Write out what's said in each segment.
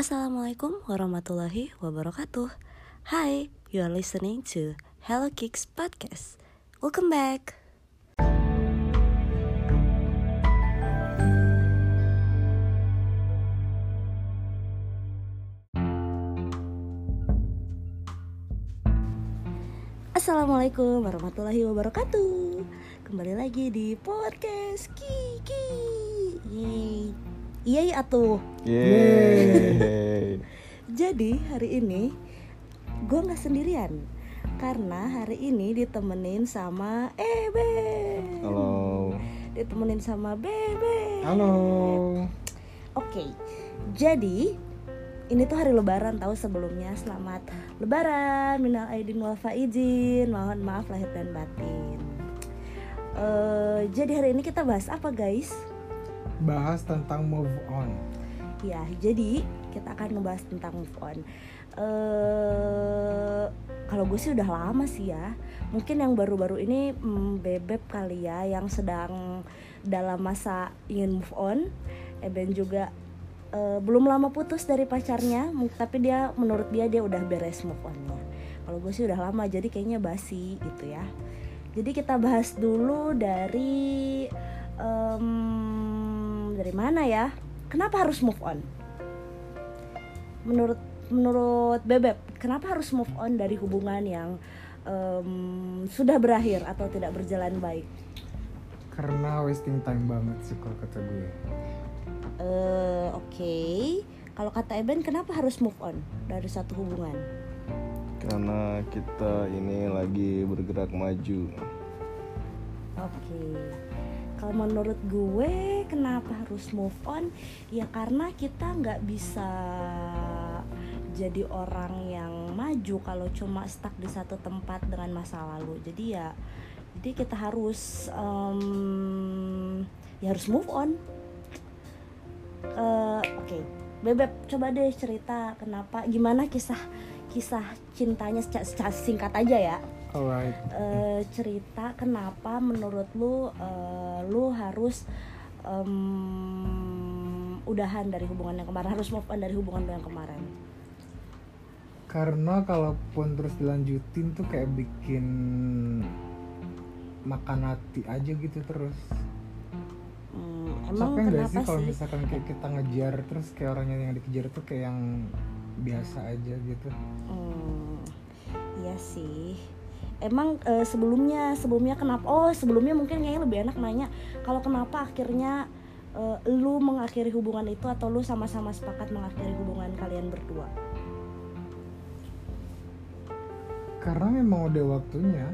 Assalamualaikum warahmatullahi wabarakatuh. Hi, you are listening to Hello Kicks Podcast. Welcome back. Assalamualaikum warahmatullahi wabarakatuh. Kembali lagi di podcast Kiki. Yeay. Iya ya. Yeay. Jadi hari ini gue nggak sendirian karena hari ini ditemenin sama Ebe. Halo. Ditemenin sama Bebe. Halo. Oke. Jadi ini tuh hari Lebaran tahu sebelumnya selamat Lebaran minal aidin wal faizin mohon maaf lahir dan batin. Eh, jadi hari ini kita bahas apa guys? Bahas tentang move on. Ya, jadi kita akan ngebahas tentang move on. Eh, kalau gue sih udah lama sih ya. Mungkin yang baru-baru ini hmm, bebek kali ya, yang sedang dalam masa ingin move on. Eben juga eh, belum lama putus dari pacarnya, tapi dia menurut dia dia udah beres move onnya. Kalau gue sih udah lama, jadi kayaknya basi gitu ya. Jadi kita bahas dulu dari em, dari mana ya? Kenapa harus move on? Menurut menurut Bebek, kenapa harus move on dari hubungan yang em, sudah berakhir atau tidak berjalan baik? Karena wasting time banget sih kalau kata gue. Eh, Oke, kalau kata Eben, kenapa harus move on dari satu hubungan? Karena kita ini lagi bergerak maju. Oke. Kalau menurut gue kenapa harus move on? Ya karena kita nggak bisa jadi orang yang maju kalau cuma stuck di satu tempat dengan masa lalu. Jadi ya, jadi kita harus em, ya harus move on. Eh, Oke, bebek coba deh cerita kenapa, gimana kisah kisah cintanya secara singkat aja ya Alright. eh, cerita kenapa menurut lu eh, lu harus em, udahan dari hubungan yang kemarin harus move on dari hubungan lu yang kemarin Karena kalaupun terus dilanjutin tuh kayak bikin makan hati aja gitu terus. Hmm, emang Capek kenapa sih kalau misalkan kayak kita ngejar terus kayak orangnya yang dikejar tuh kayak yang biasa aja gitu. Hmm, iya sih emang eh, sebelumnya sebelumnya kenapa oh sebelumnya mungkin kayaknya lebih enak nanya kalau kenapa akhirnya eh, lu mengakhiri hubungan itu atau lu sama-sama sepakat mengakhiri hubungan kalian berdua Karena memang udah waktunya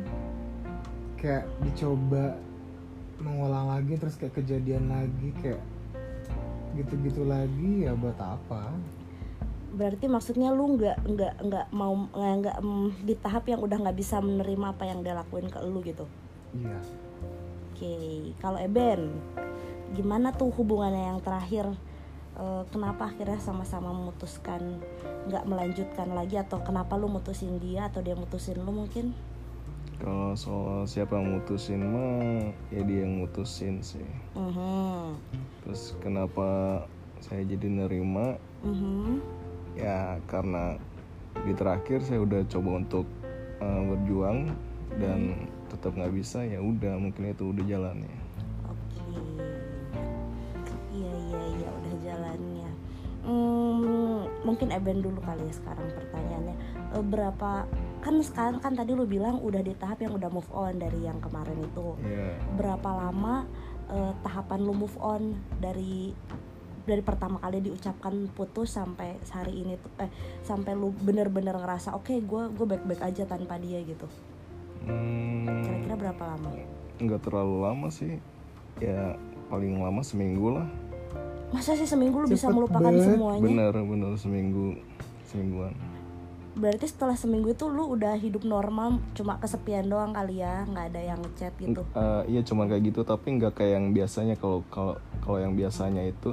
kayak dicoba mengulang lagi terus kayak kejadian lagi kayak gitu-gitu lagi ya buat apa? Berarti maksudnya lu nggak nggak nggak mau nggak mm, di tahap yang udah nggak bisa menerima apa yang dia lakuin ke lu gitu Iya. oke kalau Eben gimana tuh hubungannya yang terakhir Eh, kenapa akhirnya sama-sama memutuskan nggak melanjutkan lagi atau kenapa lu mutusin dia atau dia mutusin lu mungkin Kalau soal siapa yang mutusin mah ya dia yang mutusin sih. Mhm. Terus kenapa saya jadi nerima? Mhm. Ya karena di terakhir saya udah coba untuk eh, berjuang dan tetap nggak bisa ya udah mungkin itu udah jalannya. Oke. Iya iya iya udah jalannya. Hmm, mungkin Eben dulu kali ya sekarang pertanyaannya. Eh, berapa kan sekarang kan tadi lu bilang udah di tahap yang udah move on dari yang kemarin itu. Ya Berapa lama eh, tahapan lu move on dari dari pertama kali diucapkan putus sampai hari ini tuh eh sampai lu bener-bener ngerasa oke gue gue baik-baik aja tanpa dia gitu. hmm, Kira-kira berapa lama? nggak terlalu lama sih. Ya paling lama seminggu lah. Masa sih seminggu lu bisa Cepet melupakan banget. semuanya? Bener bener seminggu semingguan. Berarti setelah seminggu itu lu udah hidup normal cuma kesepian doang kali ya, nggak ada yang ngechat gitu. Eh, iya cuma kayak gitu tapi nggak kayak yang biasanya kalau kalau kalau yang biasanya itu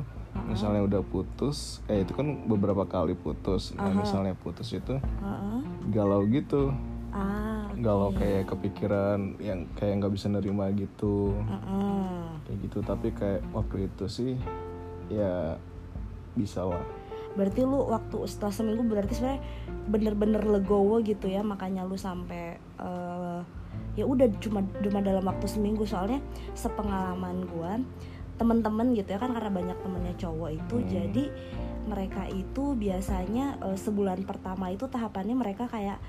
misalnya udah putus eh itu kan beberapa kali putus. Nah misalnya putus itu Heeh. galau gitu. Ah, galau kayak kepikiran yang kayak nggak bisa nerima gitu. Heeh. kayak gitu tapi kayak waktu itu sih ya bisa lah. Berarti lu waktu setelah seminggu berarti sebenarnya bener-bener legowo gitu ya makanya lu sampai uh, ya udah cuma cuma dalam waktu seminggu. Soalnya sepengalaman gua temen-temen gitu ya kan karena banyak temennya cowok itu hmm. jadi mereka itu biasanya uh, sebulan pertama itu tahapannya mereka kayak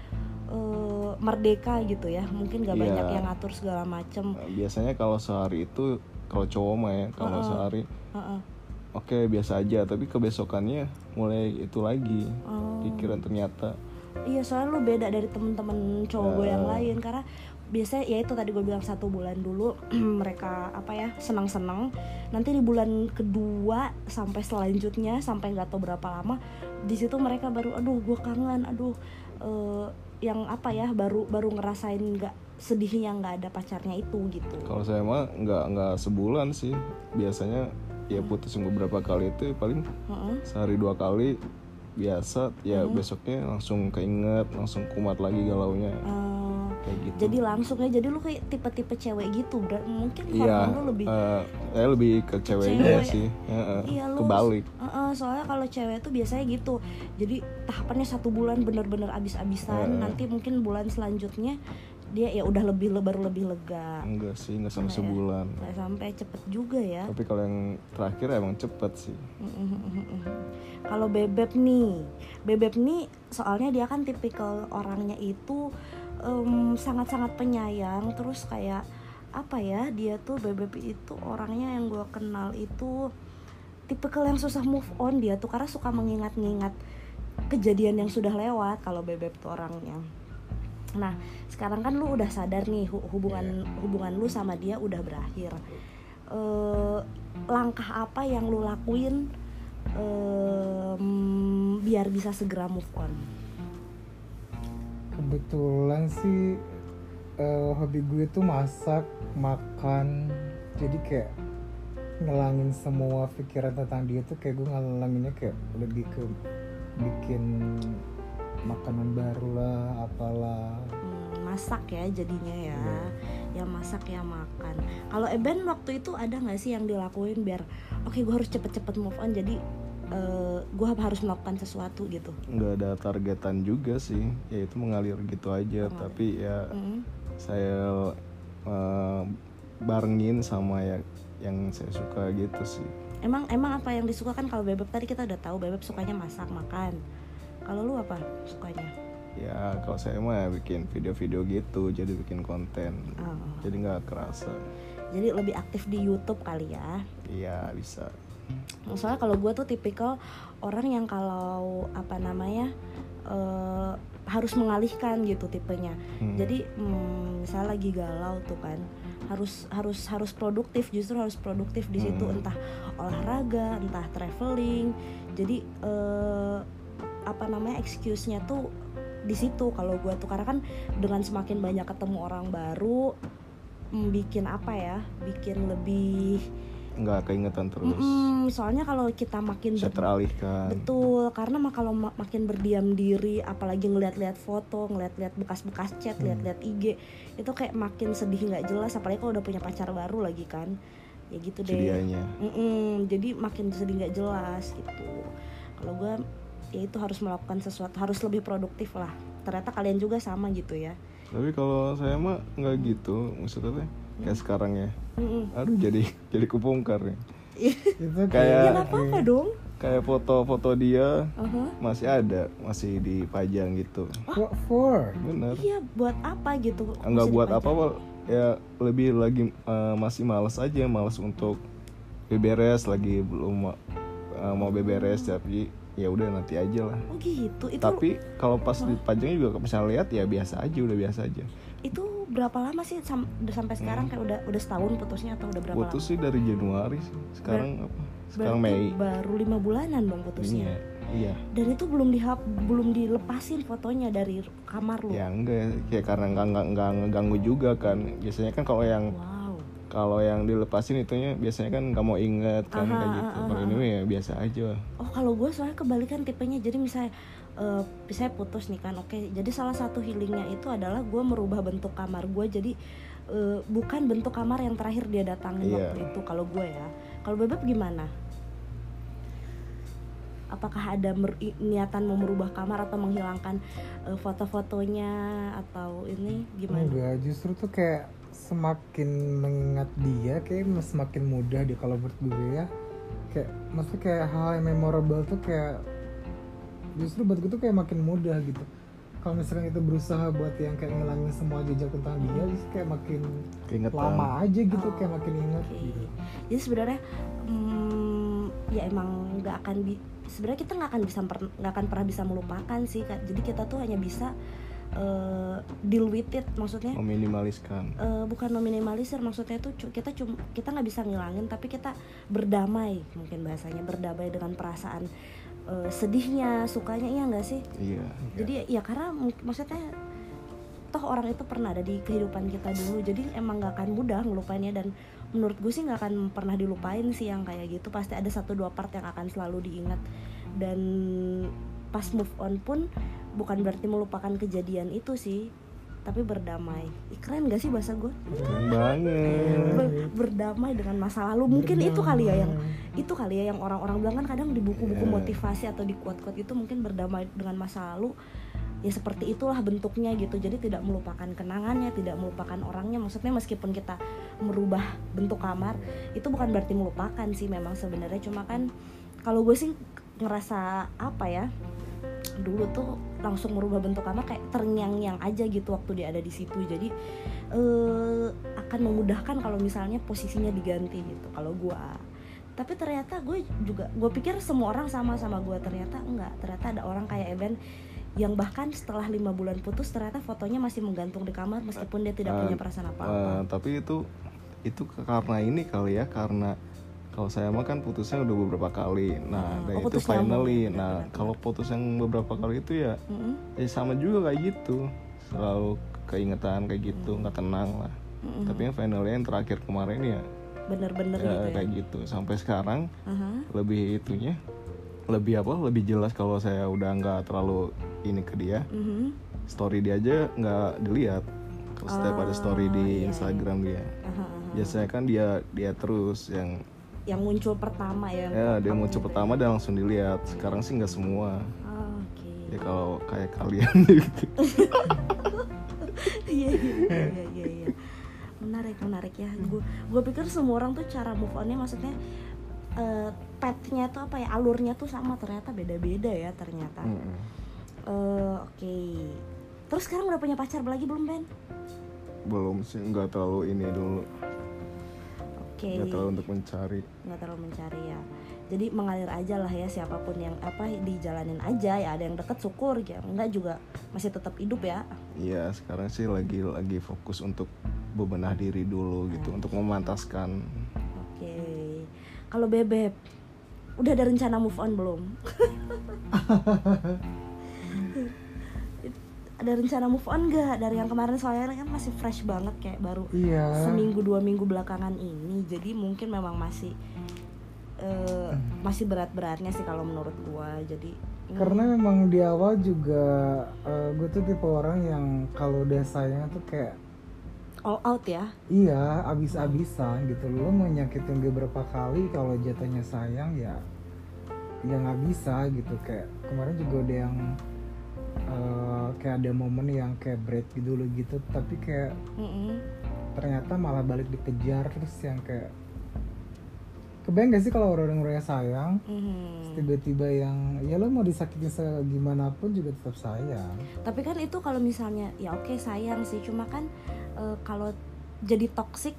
uh, merdeka gitu ya mungkin gak yeah. banyak yang ngatur segala macem biasanya kalau sehari itu kalau cowok mah ya kalau uh -uh. sehari uh -uh. oke okay, biasa aja tapi kebesokannya mulai itu lagi uh. pikiran ternyata iya soalnya lu beda dari temen-temen cowok uh. gue yang lain karena biasanya ya itu tadi gue bilang satu bulan dulu mereka apa ya senang-senang. Nanti di bulan kedua sampai selanjutnya sampai nggak tahu berapa lama di situ mereka baru aduh gue kangen aduh uh, yang apa ya baru baru ngerasain nggak sedihnya nggak ada pacarnya itu gitu. Kalau saya mah nggak nggak sebulan sih. Biasanya ya putus beberapa kali itu paling uh -uh. sehari dua kali biasa. Ya hmm. besoknya langsung keinget langsung kumat lagi galaunya. Kayak gitu jadi langsung ya jadi lu kayak tipe-tipe cewek gitu berarti mungkin iya, lu lebih uh, saya lebih ke cewek, cewek. sih. Uh, uh, iya, lu, kebalik. uh, uh, soalnya kalau cewek tuh biasanya gitu. Jadi tahapannya satu bulan bener-bener abis-abisan uh, nanti mungkin bulan selanjutnya dia ya udah lebih baru lebih lega. Enggak sih enggak sampai sebulan. Enggak sampai cepet juga ya. Tapi kalau yang terakhir emang cepet sih. Kalau bebek nih bebek nih soalnya dia kan tipikal orangnya itu um, sangat-sangat penyayang. Terus kayak apa ya dia tuh bebek itu orangnya yang gue kenal itu tipikal yang susah move on. Dia tuh karena suka mengingat-ingat kejadian yang sudah lewat kalau bebek tuh orangnya. Nah sekarang kan lu udah sadar nih hubungan yeah. hubungan lu sama dia udah berakhir. Uh, langkah apa yang lu lakuin um, biar bisa segera move on kebetulan sih uh, hobi gue tuh masak makan. Jadi kayak ngelangin semua pikiran tentang dia tuh kayak gue ngelanginnya kayak lebih ke bikin makanan baru lah apalah. Hmm, masak ya jadinya ya. Yeah. ya masak ya makan. Kalau Eben waktu itu ada nggak sih yang dilakuin biar oke okay, gue harus cepet-cepet move on jadi uh, eh, gue harus melakukan sesuatu gitu. Nggak ada targetan juga sih. Ya itu mengalir gitu aja. Oh, tapi ya mm. saya uh, barengin sama ya yang saya suka gitu sih. Emang emang apa yang disuka kan kalau bebek tadi kita udah tahu bebek sukanya masak makan. Kalau lu apa sukanya? Ya kalau saya mah bikin video-video gitu jadi bikin konten. Oh. jadi nggak kerasa. Jadi lebih aktif di YouTube kali ya? Iya bisa soalnya kalau gue tuh tipikal orang yang kalau apa namanya uh, harus mengalihkan gitu tipenya hmm. jadi hmm, misalnya lagi galau tuh kan harus harus harus produktif justru harus produktif di situ hmm. entah olahraga entah traveling jadi uh, apa namanya excuse-nya tuh di situ kalau gue tuh karena kan dengan semakin banyak ketemu orang baru mm, bikin apa ya bikin lebih nggak keingetan terus. Mm-mm, soalnya kalau kita makin ber- teralihkan. Betul, karena mah kalau makin berdiam diri, apalagi ngeliat-liat foto, ngeliat-liat bekas-bekas chat, hmm. liat-liat IG, itu kayak makin sedih nggak jelas. Apalagi kalau udah punya pacar baru lagi kan, ya gitu deh. Jadi makin sedih nggak jelas gitu. Kalau gue ya itu harus melakukan sesuatu harus lebih produktif lah ternyata kalian juga sama gitu ya tapi kalau saya mah nggak gitu maksudnya kayak sekarang ya. Mm aduh jadi jadi kupungkar ya. Kayak ya, apa apa dong. Kayak foto-foto dia uh-huh. masih ada masih dipajang gitu. What for? Bener. Iya buat apa gitu? Nggak buat apa ya lebih lagi uh, masih males aja males untuk beberes lagi belum uh, mau beberes tapi ya udah nanti aja lah. Oh gitu? Itu tapi kalau pas dipajangnya juga misalnya lihat ya biasa aja udah biasa aja. Itu berapa lama sih sam udah sampai sekarang? Hmm. kayak udah udah setahun putusnya atau udah berapa putus lama? sih dari Januari sih. Sekarang Ber apa? Sekarang Mei. baru lima bulanan dong putusnya? Iya, iya. Dan itu belum dihap belum dilepasin fotonya dari kamar lu? Ya enggak. Kayak karena enggak enggak, enggak ngeganggu juga kan. Biasanya kan kalau yang wow kalau yang dilepasin itunya biasanya kan nggak mau inget kan aha, kayak gitu. kalau ini ya biasa aja. Oh kalau gue soalnya kebalikan tipenya. Jadi misalnya uh, misalnya putus nih kan oke. Jadi salah satu healingnya itu adalah gue merubah bentuk kamar gue jadi uh, bukan bentuk kamar yang terakhir dia datangin yeah. waktu itu kalau gue ya. Kalau bebek gimana? Apakah ada mer- niatan mau merubah kamar atau menghilangkan eh, foto-fotonya atau ini gimana? Enggak justru tuh kayak semakin mengingat dia kayak semakin mudah dia kalau menurut gue ya kayak maksudnya kayak hal yang memorable tuh kayak justru buat gue tuh kayak makin mudah gitu kalau misalnya kita berusaha buat yang kayak ngilangin semua jejak tentang dia justru kayak makin Keingetan. lama aja gitu Oh, kayak makin ingat gitu Jadi sebenarnya hmm, ya emang nggak akan bi sebenarnya kita nggak akan bisa nggak akan pernah bisa melupakan sih Kak. Jadi kita tuh hanya bisa eh, deal with it maksudnya meminimaliskan. eh, bukan meminimalisir maksudnya itu kita cuma kita nggak bisa ngilangin tapi kita berdamai mungkin bahasanya berdamai dengan perasaan eh, sedihnya sukanya iya nggak sih? Iya jadi ya karena maksudnya toh orang itu pernah ada di kehidupan kita dulu jadi emang nggak akan mudah ngelupainnya dan menurut gue sih nggak akan pernah dilupain sih yang kayak gitu. Pasti ada satu dua part yang akan selalu diingat. Dan pas move on pun bukan berarti melupakan kejadian itu sih tapi berdamai. Ih, keren gak sih bahasa gue keren banget. Ber- berdamai dengan masa lalu. Mungkin itu kali ya yang itu kali ya yang orang-orang bilang kan kadang di buku-buku Iya. motivasi atau di quote-quote itu mungkin berdamai dengan masa lalu ya seperti itulah bentuknya gitu. Jadi tidak melupakan kenangannya tidak melupakan orangnya. Maksudnya meskipun kita merubah bentuk kamar itu bukan berarti melupakan sih memang sebenarnya. Cuma kan kalau gue sih ngerasa apa ya dulu tuh langsung merubah bentuk kamar kayak terngiang-ngiang aja gitu waktu dia ada di situ. Jadi eh, akan memudahkan kalau misalnya posisinya diganti gitu kalau gua. Tapi ternyata gue juga gue pikir semua orang sama sama gue ternyata enggak ternyata ada orang kayak Eben yang bahkan setelah lima bulan putus ternyata fotonya masih menggantung di kamar meskipun dia tidak Eh, punya perasaan apa-apa. tapi itu itu karena ini kali ya karena kalau saya mah kan putusnya udah beberapa kali nah Hmm. dan Oh, itu finally ya, nah kalau putus yang beberapa kali itu ya Mm-mm, ya sama juga kayak gitu selalu keingetan kayak gitu Hmm. nggak tenang lah mm-mm. tapi yang finally yang terakhir kemarin ya, bener-bener ya gitu ya kayak gitu sampai sekarang Aha. lebih itunya lebih apa lebih jelas kalau saya udah nggak terlalu ini ke dia Mhm. story dia aja nggak dilihat kalau setiap ada story Ah, di iya, Instagram dia Aha, aha. biasanya kan dia dia terus yang yang muncul pertama ya? Ya dia muncul gitu ya. pertama dan langsung dilihat. Sekarang sih nggak semua. Ah, oke. Ya kalau kayak kalian gitu. Iya iya iya iya iya. menarik menarik ya. Gue gue pikir semua orang tuh cara move onnya maksudnya eh pathnya tuh apa ya? Alurnya tuh sama ternyata beda beda ya ternyata. Mm-mm. Eh, oke. Terus sekarang udah punya pacar lagi belum Ben? Belum sih nggak terlalu ini dulu oke. Nggak terlalu untuk mencari. Nggak terlalu mencari ya. Jadi mengalir aja lah ya siapa pun yang apa dijalanin aja ya. Ada yang deket syukur ya. Enggak juga masih tetap hidup ya. Iya sekarang sih lagi lagi fokus untuk bebenah diri dulu gitu untuk memantaskan. Oke. Kalau bebek udah ada rencana move on belum? ada rencana move on gak dari yang kemarin soalnya kan masih fresh banget kayak baru iya. seminggu dua minggu belakangan ini. Jadi mungkin memang masih eh, masih berat-beratnya sih kalau menurut gua. Jadi mm, karena memang di awal juga gue tuh tipe orang yang kalau udah sayang tuh kayak all out ya? Iya abis-abisan gitu. Lo mau nyakitin gue berapa kali kalau jatuhnya sayang ya ya nggak bisa gitu. Kayak kemarin juga ada yang eh, kayak ada momen yang kayak break gitu dulu gitu. Tapi kayak Mm-mm. ternyata malah balik dikejar terus yang kayak kebayang gak sih kalau orang-orang sayang Mhm. tiba-tiba yang ya lo mau disakitin segimanapun juga tetap sayang. Tapi kan itu kalau misalnya ya oke sayang sih. Cuma kan eh, kalau jadi toxic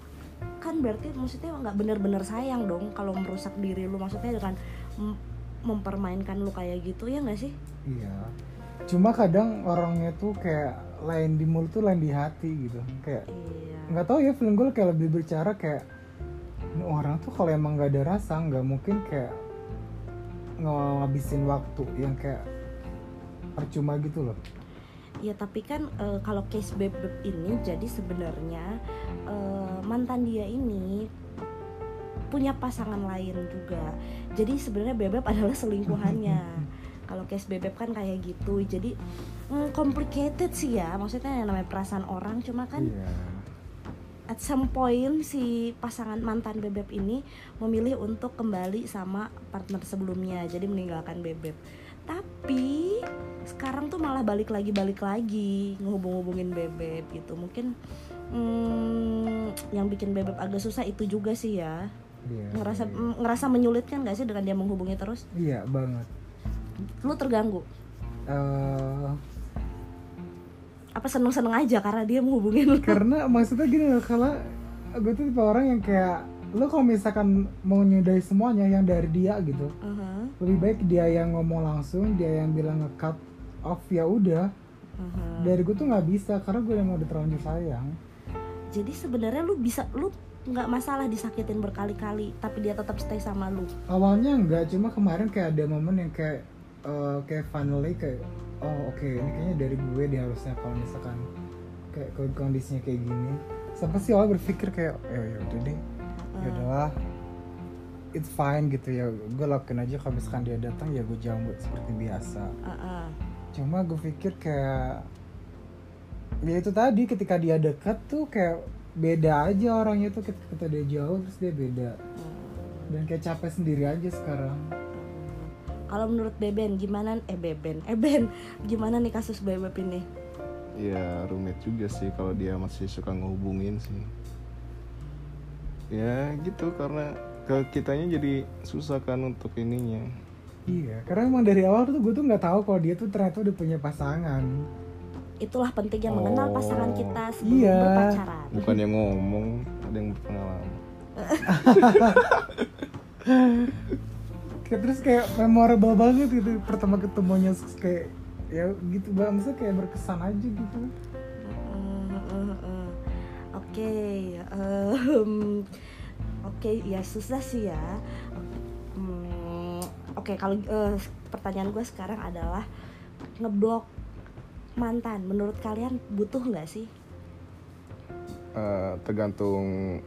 kan berarti maksudnya nggak bener-bener sayang dong kalau merusak diri lu. Maksudnya dengan mem- mempermainkan lu kayak gitu ya nggak sih? Iya cuma kadang orangnya tuh kayak lain di mulut tuh lain di hati gitu. Kayak iya. nggak tahu ya film gue kayak lebih bercara kayak ini orang tuh kalau emang nggak ada rasa nggak mungkin kayak ngabisin waktu yang kayak percuma gitu loh. Ya tapi kan eh, kalau case beb Beb ini jadi sebenarnya eh, mantan dia ini punya pasangan lain juga. Jadi sebenarnya bebek adalah selingkuhannya kalau case bebek kan kayak gitu jadi mm, complicated sih ya. Maksudnya yang namanya perasaan orang cuma kan iya. at some point si pasangan mantan bebek ini memilih untuk kembali sama partner sebelumnya jadi meninggalkan bebek. Tapi sekarang tuh malah balik lagi balik lagi ngehubung-hubungin bebek gitu. Mungkin hmm, yang bikin bebek agak susah itu juga sih ya. Iya. ngerasa mm, ngerasa menyulitkan gak sih dengan dia menghubungi terus? Iya banget. Lu terganggu? Eh, apa seneng-seneng aja karena dia menghubungi lu? karena maksudnya gini loh kalau gue tuh tipe orang yang kayak lo kalau misalkan mau nyudahi semuanya yang dari dia gitu Uh-huh, lebih baik dia yang ngomong langsung dia yang bilang nge-cut off ya udah. Uh-huh. dari gue tuh nggak bisa karena gue yang udah terlanjur sayang. Jadi sebenarnya lu bisa lu nggak masalah disakitin berkali-kali tapi dia tetap stay sama lu? Awalnya nggak cuma kemarin kayak ada momen yang kayak eh, kayak finally kayak oh oke ini kayaknya dari gue dia harusnya kalau misalkan kayak kalau kondisinya kayak gini. Sampai sih awal berpikir kayak ya ya udah deh ya udahlah it's fine gitu ya. Gue lakuin aja kalau misalkan dia datang ya gue jambut seperti biasa. Cuma gue pikir kayak ya itu tadi ketika dia dekat tuh kayak beda aja orangnya tuh ketika dia jauh terus dia beda. Dan kayak capek sendiri aja sekarang kalau menurut Beben gimana eh Beben eh Ben gimana nih kasus Bebek ini ya rumit juga sih kalau dia masih suka ngehubungin sih ya gitu karena ke kitanya jadi susah kan untuk ininya Iya, karena emang dari awal tuh gue tuh nggak tahu kalau dia tuh ternyata udah punya pasangan. itulah pentingnya mengenal Oh. pasangan kita sebelum Iya. berpacaran bukan yang ngomong ada yang berpengalaman terus kayak memorable banget gitu pertama ketemunya kayak ya gitu banget maksudnya kayak berkesan aja gitu. Mm, mm, mm. Oke, em, oke ya susah sih ya. Hmm, Oke kalau eh, pertanyaan gue sekarang adalah ngeblok mantan. Menurut kalian butuh nggak sih? Eh, tergantung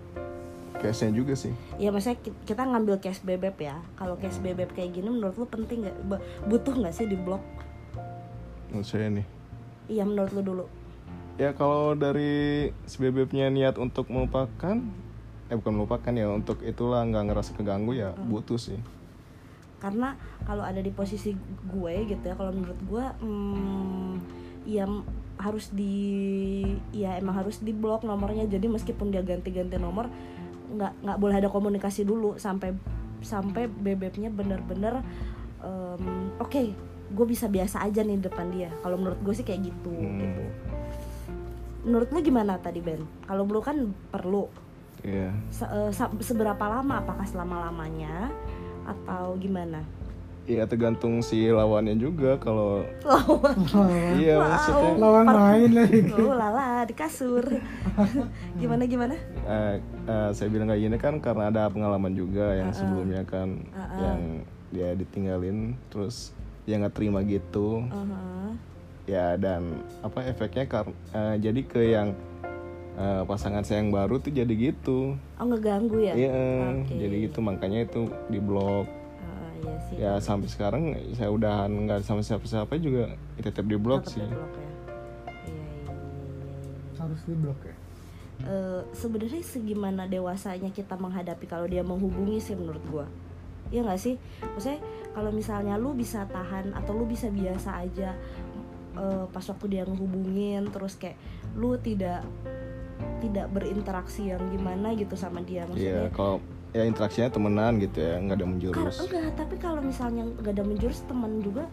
case nya juga sih Ya maksudnya ki- kita ngambil case bebek ya. Kalau case bebek kayak gini menurut lu penting nggak? Ba- Butuh nggak sih di blok? menurut saya nih Iya menurut lu dulu. ya kalau dari si bebeknya niat untuk melupakan eh bukan melupakan ya untuk itulah nggak ngerasa keganggu ya butuh sih karena kalau ada di posisi gue gitu ya kalau menurut gue hmm, ya harus di ya emang harus di blok nomornya jadi meskipun dia ganti-ganti nomor nggak nggak boleh ada komunikasi dulu sampai sampai bebeknya bener-bener em, oke gue bisa biasa aja nih depan dia. Kalau menurut gue sih kayak gitu Hmm. gitu. Menurut lu gimana tadi Ben? Kalau lu kan perlu. Iya. Se- sa- seberapa lama? Apakah selama lamanya atau gimana Iya tergantung si lawannya juga kalau lawan. Iya maksudnya Lawan main lagi. oh lala di kasur. Gimana gimana? Eh, eh, saya bilang kayak gini kan karena ada pengalaman juga yang sebelumnya kan yang dia ditinggalin terus dia nggak terima gitu. Uh-huh. ya dan apa efeknya kar eh, jadi ke yang eh, pasangan saya yang baru tuh jadi gitu. Oh ngeganggu ya? Iya Oke. jadi gitu. Makanya itu di blok iya sih. Ya sampai sekarang saya udah nggak sama siapa-siapa juga tetap di blok Tetap sih. di blok ya. Iya iya iya, iya. Harus di blok ya. Eh, sebenarnya segimana dewasanya kita menghadapi kalau dia menghubungi sih menurut gua. Iya nggak sih? Maksudnya kalau misalnya lu bisa tahan atau lu bisa biasa aja eh, pas waktu dia ngehubungin terus kayak lu tidak tidak berinteraksi yang gimana gitu sama dia. Iya maksudnya kalau ya interaksinya temenan gitu ya nggak ada Kal- menjurus. Enggak tapi kalau misalnya nggak ada menjurus teman juga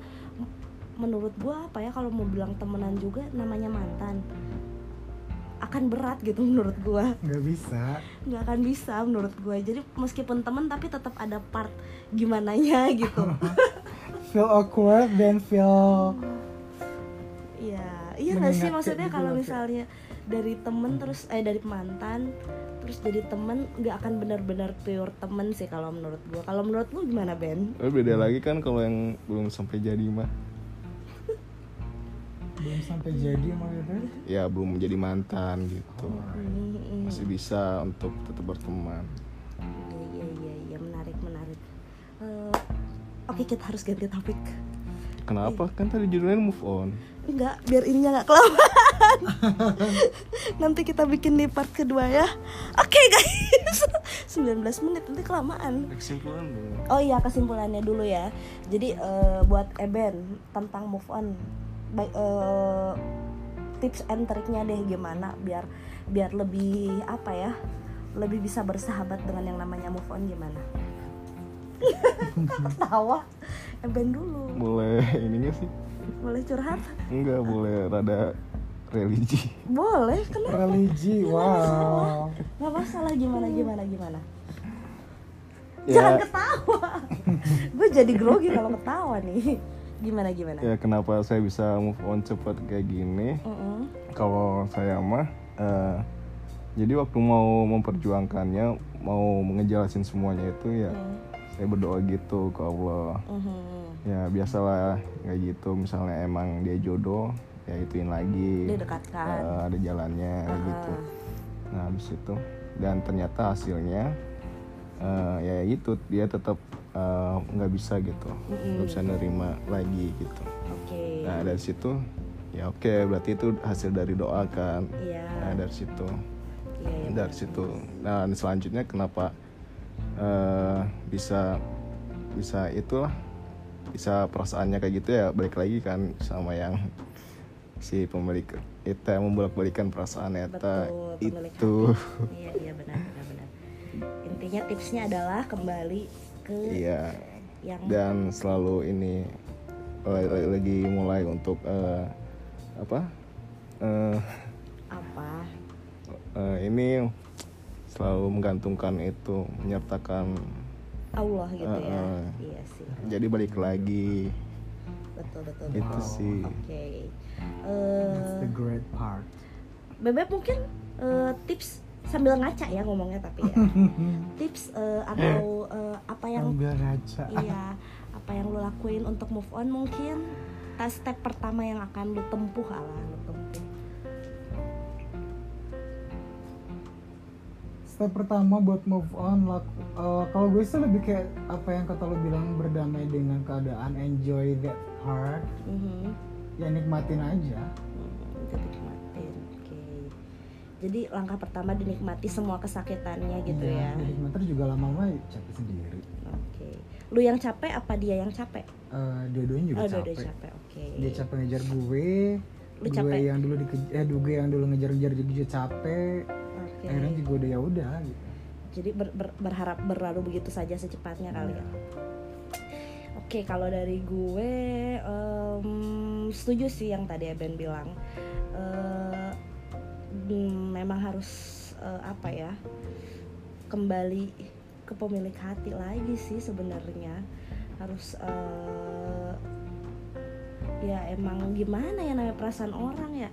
menurut gua apa ya kalau mau bilang temenan juga namanya mantan. Akan berat gitu menurut gua. Nggak bisa. nggak akan bisa menurut gue jadi meskipun temen tapi tetap ada part gimana nya gitu. Feel awkward dan feel iya iya nggak sih maksudnya gitu kalau misalnya dari temen terus eh dari mantan terus jadi temen nggak akan benar-benar pure temen sih kalau menurut gue kalau menurut lu gimana Ben? Tapi beda lagi kan kalau yang belum sampai jadi mah. Belum sampai jadi maksudnya. ya belum menjadi mantan gitu. Hmm, masih bisa untuk tetap berteman. Iya iya iya. Iya menarik menarik. Eh, oke kita harus ganti topik. Kenapa? Kan tadi judulnya move on Enggak, biar ininya nggak kelamaan. nanti kita bikin di part kedua ya. Oke guys, 19 menit nanti kelamaan. kesimpulan Oh iya kesimpulannya dulu ya. Jadi eh, buat Eben tentang move on, baik eh, tips and triknya deh gimana biar biar lebih apa ya, lebih bisa bersahabat dengan yang namanya move on gimana? Ketawa, Eben dulu. boleh ininya sih Boleh curhat? enggak boleh rada religi Boleh, kenapa? religi wow Gak masalah gimana gimana gimana. Ya. Jangan ketawa. Gue jadi grogi kalau ketawa nih. Gimana gimana? ya kenapa saya bisa move on cepat kayak gini Mm-mm. kalau saya mah eh, jadi waktu mau memperjuangkannya mau ngejelasin semuanya itu ya Mm. Saya berdoa gitu ke Allah Mhm. ya biasalah kayak gitu misalnya emang dia jodoh ya ituin lagi Didekatkan. Eh, ada jalannya Ah. gitu nah habis itu dan ternyata hasilnya eh, ya itu dia tetap eh, nggak bisa gitu nggak bisa nerima lagi gitu Oke. nah dari situ ya oke berarti itu hasil dari doa kan Iya. nah dari situ Iya, iya. dari situ nah selanjutnya kenapa eh, bisa bisa itulah bisa perasaannya kayak gitu ya balik lagi kan sama yang si pemilik itu yang membolak balikan perasaan eta itu. Iya, iya benar, benar, benar. Intinya tipsnya adalah kembali ke iya yang dan selalu ini la- lagi mulai untuk eh, apa eh, apa? eh, ini selalu menggantungkan itu menyertakan Allah gitu ya. Heeh. Iya sih. jadi balik lagi Betul, betul. itu betul. sih Oke. that's Eh, the great part Bebek mungkin eh, tips sambil ngaca ya ngomongnya tapi ya. tips eh, atau eh, apa yang sambil ngaca iya apa yang lo lakuin untuk move on mungkin eh, step pertama yang akan lo tempuh ala lo tempuh step pertama buat move on laku, eh, kalau gue sih lebih kayak apa yang kata lo bilang berdamai dengan keadaan enjoy that part Mhm. ya nikmatin aja. Hmm, itu dinikmatin oke. Jadi langkah pertama dinikmati semua kesakitannya gitu Iya, ya. dinikmatin juga lama-lama capek sendiri. Oke. Lu yang capek apa dia yang capek? Eh, dua-duanya juga oh capek. dua-dua capek oke. Dia capek ngejar gue Lu gue capek? yang dulu dike- eh gue yang dulu ngejar-ngejar juga capek oke akhirnya juga udah ya udah gitu jadi ber- ber- berharap berlalu begitu saja secepatnya kali ya Iya. Oke, kalau dari gue em, setuju sih yang tadi Ben bilang. Mm, memang harus eh, apa ya? Kembali ke pemilik hati lagi sih sebenarnya. Harus eh, ya emang gimana ya namanya perasaan orang ya.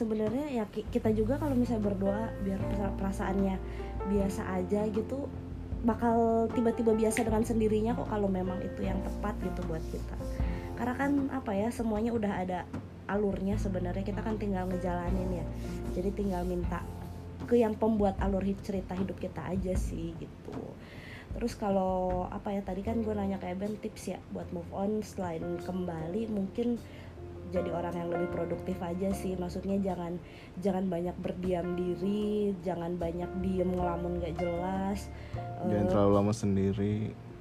Sebenarnya ya ki- kita juga kalau misalnya berdoa biar perasa- perasaannya biasa aja gitu bakal tiba-tiba biasa dengan sendirinya kok kalau memang itu yang tepat gitu buat kita. Karena kan apa ya semuanya udah ada alurnya sebenarnya kita kan tinggal ngejalanin ya. Jadi tinggal minta ke yang pembuat alur cerita hidup kita aja sih gitu. Terus kalau apa ya tadi kan gue nanya ke Eben tips ya buat move on selain kembali mungkin jadi orang yang lebih produktif aja sih maksudnya jangan jangan banyak berdiam diri jangan banyak diem ngelamun gak jelas jangan Eh, terlalu lama sendiri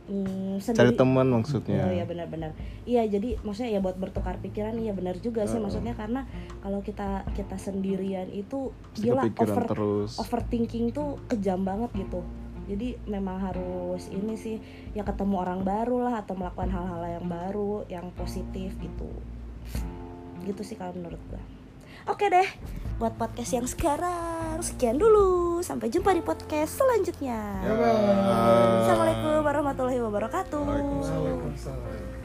mm, cari sendiri- teman Oh maksudnya iya benar-benar. Iya jadi maksudnya ya buat bertukar pikiran iya benar juga sih Heeh. maksudnya karena kalau kita kita sendirian itu gila over terus overthinking tuh kejam banget gitu. Jadi memang harus ini sih ya ketemu orang baru lah atau melakukan hal-hal yang baru yang positif gitu gitu sih kalau menurut gue oke deh buat podcast yang sekarang sekian dulu. Sampai jumpa di podcast selanjutnya. Ya, Assalamualaikum warahmatullahi wabarakatuh. Waalaikumsalam.